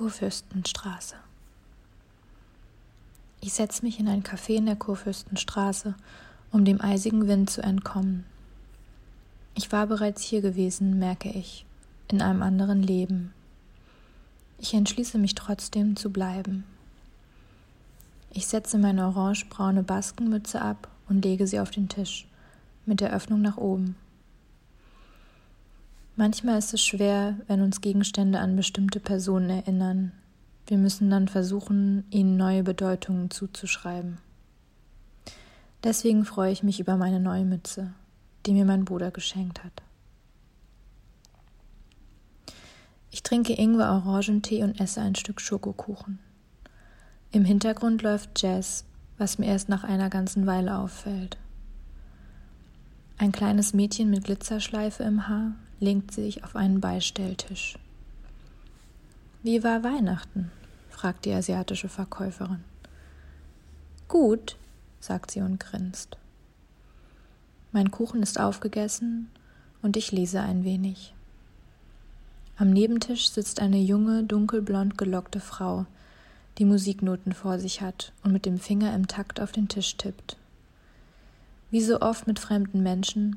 Kurfürstenstraße. Ich setze mich in ein Café in der Kurfürstenstraße, um dem eisigen Wind zu entkommen. Ich war bereits hier gewesen, merke ich, in einem anderen Leben. Ich entschließe mich trotzdem zu bleiben. Ich setze meine orangebraune Baskenmütze ab und lege sie auf den Tisch, mit der Öffnung nach oben. Manchmal ist es schwer, wenn uns Gegenstände an bestimmte Personen erinnern. Wir müssen dann versuchen, ihnen neue Bedeutungen zuzuschreiben. Deswegen freue ich mich über meine neue Mütze, die mir mein Bruder geschenkt hat. Ich trinke Ingwer-Orangentee und esse ein Stück Schokokuchen. Im Hintergrund läuft Jazz, was mir erst nach einer ganzen Weile auffällt. Ein kleines Mädchen mit Glitzerschleife im Haar legt sich auf einen Beistelltisch. Wie war Weihnachten? fragt die asiatische Verkäuferin. Gut, sagt sie und grinst. Mein Kuchen ist aufgegessen und ich lese ein wenig. Am Nebentisch sitzt eine junge, dunkelblond gelockte Frau, die Musiknoten vor sich hat und mit dem Finger im Takt auf den Tisch tippt. Wie so oft mit fremden Menschen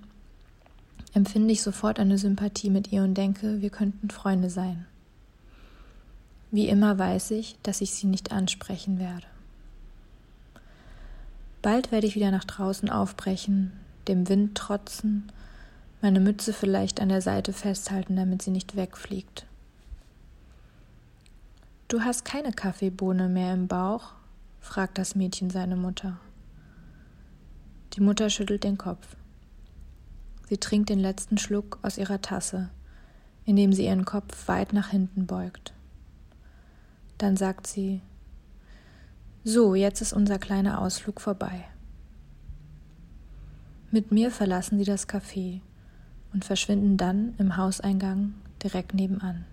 empfinde ich sofort eine Sympathie mit ihr und denke, wir könnten Freunde sein. Wie immer weiß ich, dass ich sie nicht ansprechen werde. Bald werde ich wieder nach draußen aufbrechen, dem Wind trotzen, meine Mütze vielleicht an der Seite festhalten, damit sie nicht wegfliegt. Du hast keine Kaffeebohne mehr im Bauch? fragt das Mädchen seine Mutter. Die Mutter schüttelt den Kopf. Sie trinkt den letzten Schluck aus ihrer Tasse, indem sie ihren Kopf weit nach hinten beugt. Dann sagt sie So, jetzt ist unser kleiner Ausflug vorbei. Mit mir verlassen sie das Café und verschwinden dann im Hauseingang direkt nebenan.